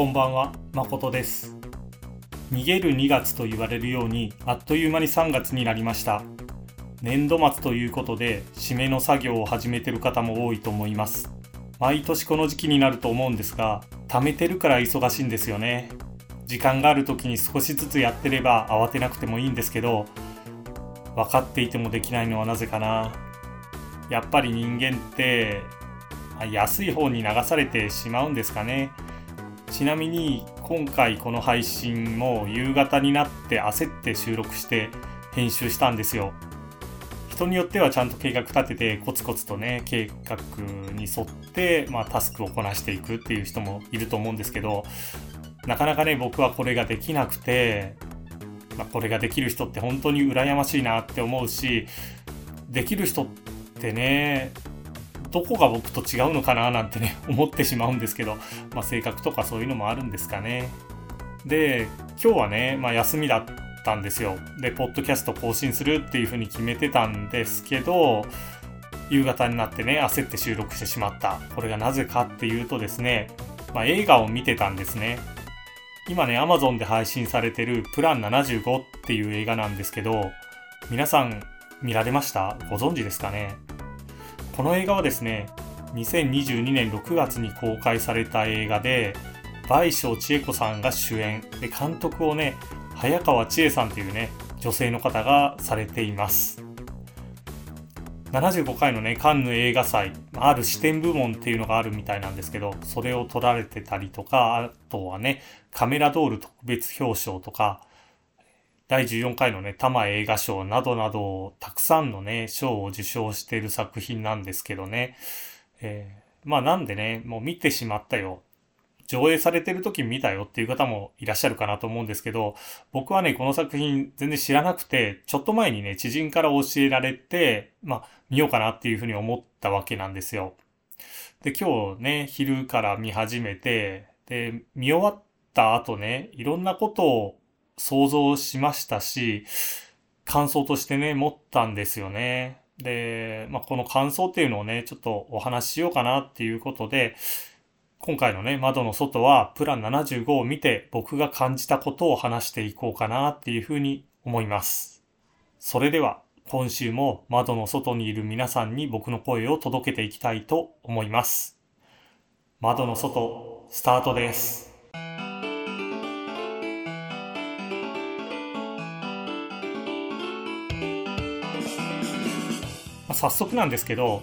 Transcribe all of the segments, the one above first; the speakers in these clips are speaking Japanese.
こんばんは、誠です。逃げる2月と言われるように、あっという間に3月になりました。年度末ということで、締めの作業を始めてる方も多いと思います。毎年この時期になると思うんですが、貯めてるから忙しいんですよね。時間がある時に少しずつやってれば慌てなくてもいいんですけど、分かっていてもできないのはなぜかな。やっぱり人間って、安い方に流されてしまうんですかね。ちなみに今回この配信も夕方になって焦って収録して編集したんですよ。人によってはちゃんと計画立ててコツコツとね計画に沿って、まあ、タスクをこなしていくっていう人もいると思うんですけどなかなかね僕はこれができなくて、まあ、これができる人って本当に羨ましいなって思うしできる人ってねどこが僕と違うのかななんてね 思ってしまうんですけど、まあ、性格とかそういうのもあるんですかね。で今日はね、まあ、休みだったんですよ。でポッドキャスト更新するっていうふうに決めてたんですけど夕方になってね焦って収録してしまった。これがなぜかっていうとですね、まあ、映画を見てたんですね。今ね Amazon で配信されてる「プラン75」っていう映画なんですけど皆さん見られました？ご存知ですかね？この映画はですね、2022年6月に公開された映画で、倍賞千恵子さんが主演、で、監督をね、早川千恵さんというね、女性の方がされています。75回のね、カンヌ映画祭、ある視点部門っていうのがあるみたいなんですけど、それを取られてたりとか、あとはね、カメラドール特別表彰とか、第14回のね、多摩映画賞などなど、たくさんのね、賞を受賞している作品なんですけどね。えーまあなんでね、もう見てしまったよ。上映されてる時見たよっていう方もいらっしゃるかなと思うんですけど、僕はね、この作品全然知らなくて、ちょっと前にね、知人から教えられて、まあ見ようかなっていうふうに思ったわけなんですよ。で、今日ね、昼から見始めて、で、見終わった後ね、いろんなことを想像しましたし、感想としてね、持ったんですよね。で、まあ、この感想っていうのをね、ちょっとお話ししようかなっていうことで、今回のね、窓の外はプラン75を見て僕が感じたことを話していこうかなっていうふうに思います。それでは、今週も窓の外にいる皆さんに僕の声を届けていきたいと思います。窓の外、スタートです。あ早速なんですけど、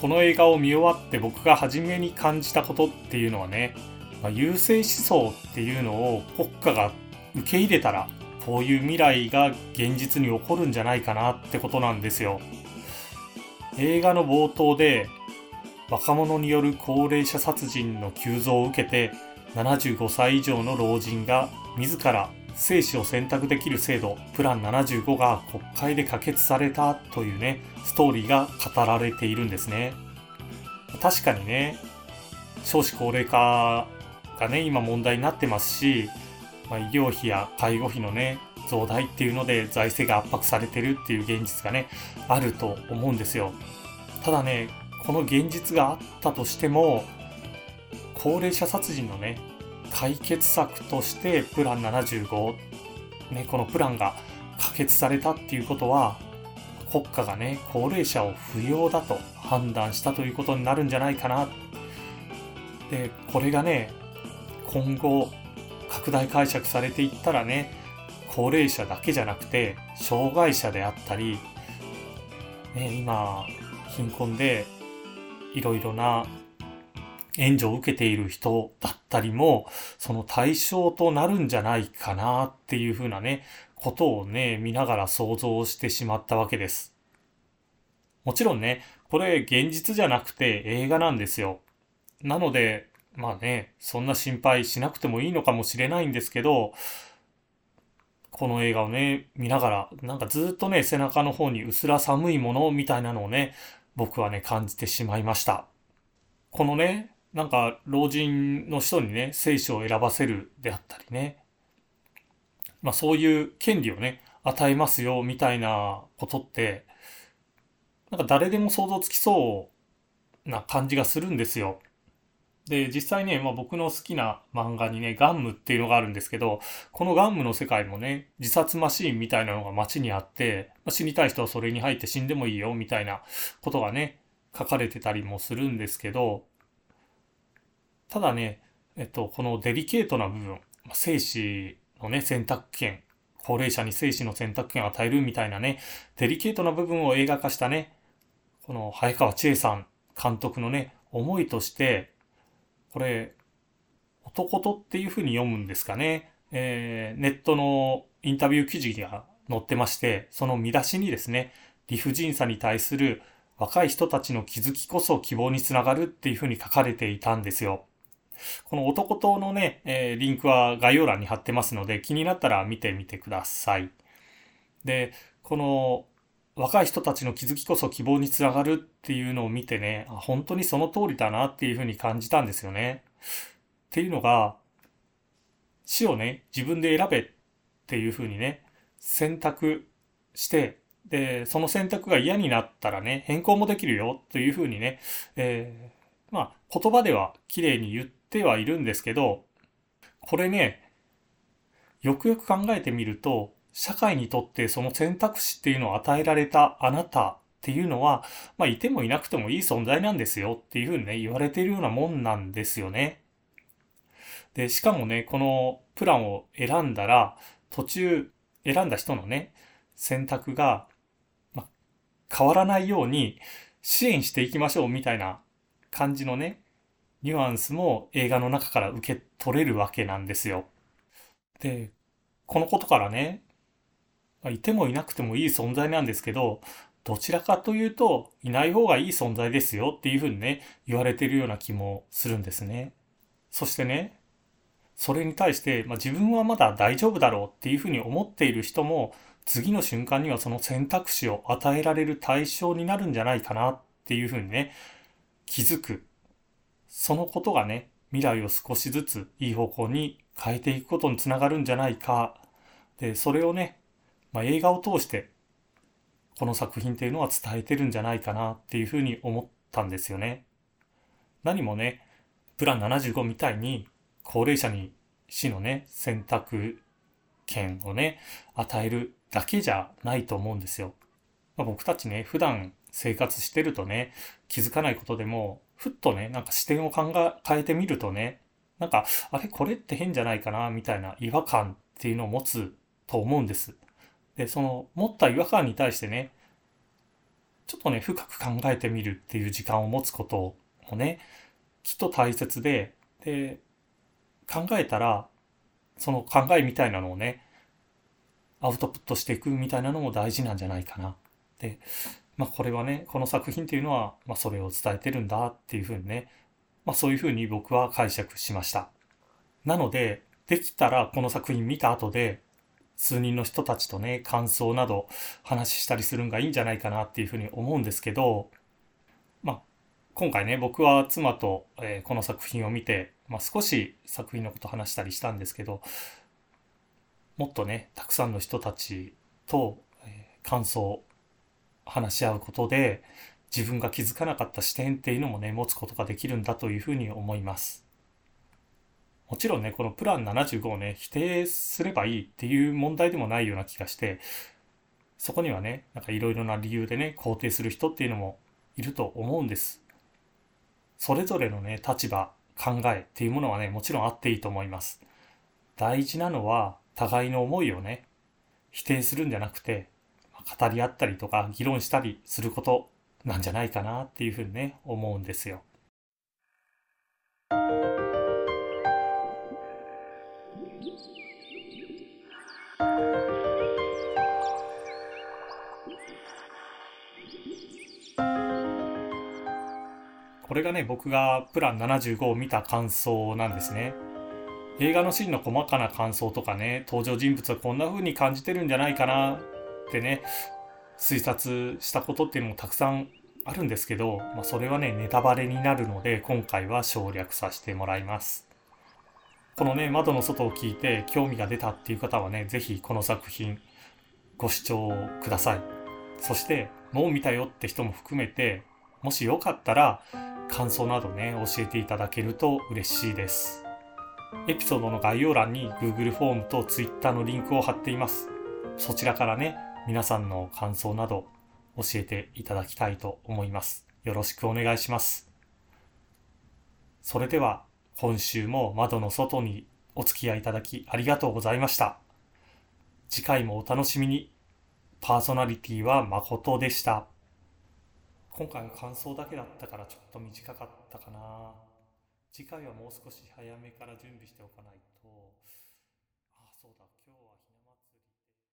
この映画を見終わって僕が初めに感じたことっていうのはね、まあ、優勢思想っていうのを国家が受け入れたら、こういう未来が現実に起こるんじゃないかなってことなんですよ。映画の冒頭で、若者による高齢者殺人の急増を受けて、75歳以上の老人が自ら生死を選択できる制度、プラン75が国会で可決されたというね、ストーリーが語られているんですね。確かにね、少子高齢化がね、今問題になってますし、まあ、医療費や介護費のね、増大っていうので財政が圧迫されてるっていう現実がね、あると思うんですよ。ただね、この現実があったとしても、高齢者殺人のね、解決策としてプラン75、ね、このプランが可決されたっていうことは、国家がね、高齢者を不要だと判断したということになるんじゃないかな。で、これがね、今後、拡大解釈されていったらね、高齢者だけじゃなくて、障害者であったり、ね、今、貧困でいろいろな援助を受けている人だったりも、その対象となるんじゃないかなっていうふうなね、ことをね、見ながら想像してしまったわけです。もちろんね、これ現実じゃなくて映画なんですよ。なので、まあね、そんな心配しなくてもいいのかもしれないんですけど、この映画をね、見ながら、なんかずっとね、背中の方に薄ら寒いものみたいなのをね、僕はね、感じてしまいました。このね、なんか老人の人にね、聖書を選ばせるであったりね、まあそういう権利をね、与えますよみたいなことって、なんか誰でも想像つきそうな感じがするんですよ。で、実際ね、まあ僕の好きな漫画にね、ガンムっていうのがあるんですけど、このガンムの世界もね、自殺マシーンみたいなのが街にあって、まあ、死にたい人はそれに入って死んでもいいよみたいなことがね、書かれてたりもするんですけど、ただね、えっと、このデリケートな部分、生死のね、選択権、高齢者に生死の選択権を与えるみたいなね、デリケートな部分を映画化したね、この早川千恵さん監督のね、思いとして、これ、男とっていうふうに読むんですかね。えー、ネットのインタビュー記事が載ってまして、その見出しにですね、理不尽さに対する若い人たちの気づきこそ希望につながるっていうふうに書かれていたんですよ。この男党のね、えー、リンクは概要欄に貼ってますので、気になったら見てみてください。で、この若い人たちの気づきこそ希望につながるっていうのを見てね、本当にその通りだなっていうふうに感じたんですよね。っていうのが、死をね、自分で選べっていうふうにね、選択して、で、その選択が嫌になったらね、変更もできるよというふうにね、えー、まあ、言葉では綺麗に言っててはいるんですけど、これね、よくよく考えてみると、社会にとってその選択肢っていうのを与えられたあなたっていうのは、まあ、いてもいなくてもいい存在なんですよっていうふうにね、言われているようなもんなんですよね。で、しかもね、このプランを選んだら、途中選んだ人のね、選択が、ま、変わらないように支援していきましょうみたいな感じのね、ニュアンスも映画の中から受け取れるわけなんですよ。で、このことからね、いてもいなくてもいい存在なんですけど、どちらかというと、いない方がいい存在ですよっていうふうにね、言われてるような気もするんですね。そしてね、それに対して、まあ、自分はまだ大丈夫だろうっていうふうに思っている人も、次の瞬間にはその選択肢を与えられる対象になるんじゃないかなっていうふうにね、気づく。そのことがね、未来を少しずついい方向に変えていくことにつながるんじゃないか。で、それをね、まあ、映画を通してこの作品っていうのは伝えてるんじゃないかなっていうふうに思ったんですよね。何もね、プラン75みたいに高齢者に死のね、選択権をね、与えるだけじゃないと思うんですよ。まあ、僕たちね、普段生活してるとね、気づかないことでも、ふっとね、なんか視点を考え、変えてみるとね、なんか、あれこれって変じゃないかなみたいな違和感っていうのを持つと思うんです。で、その持った違和感に対してね、ちょっとね、深く考えてみるっていう時間を持つこともね、きっと大切で、で、考えたら、その考えみたいなのをね、アウトプットしていくみたいなのも大事なんじゃないかな。で、まあこれはね、この作品っていうのは、まあそれを伝えてるんだっていうふうにね、まあそういうふうに僕は解釈しました。なので、できたらこの作品見た後で、数人の人たちとね、感想など話したりするんがいいんじゃないかなっていうふうに思うんですけど、まあ、今回ね、僕は妻と、えー、この作品を見て、まあ、少し作品のこと話したりしたんですけど、もっとね、たくさんの人たちと、え、感想、話し合うことで、自分が気づかなかった視点っていうのもね、持つことができるんだというふうに思います。もちろんね、このプラン75をね、否定すればいいっていう問題でもないような気がして、そこにはね、なんかいろいろな理由でね、肯定する人っていうのもいると思うんです。それぞれのね、立場、考えっていうものはね、もちろんあっていいと思います。大事なのは、互いの思いをね、否定するんじゃなくて、語り合ったりとか議論したりすることなんじゃないかなっていうふうにね、思うんですよ。これがね、僕がプラン75を見た感想なんですね。映画のシーンの細かな感想とかね、登場人物はこんな風に感じてるんじゃないかなってね、推察したことっていうのもたくさんあるんですけど、まあ、それはね、ネタバレになるので、今回は省略させてもらいます。このね、窓の外を聞いて興味が出たっていう方はね、ぜひこの作品ご視聴ください。そして、もう見たよって人も含めて、もしよかったら、感想などね、教えていただけると嬉しいです。エピソードの概要欄に Google フォームと Twitter のリンクを貼っています。そちらからね、皆さんの感想など教えていただきたいと思います。よろしくお願いします。それでは、今週も窓の外にお付き合いいただきありがとうございました。次回もお楽しみに。パーソナリティは誠でした。今回は感想だけだったからちょっと短かったかな。次回はもう少し早めから準備しておかないと。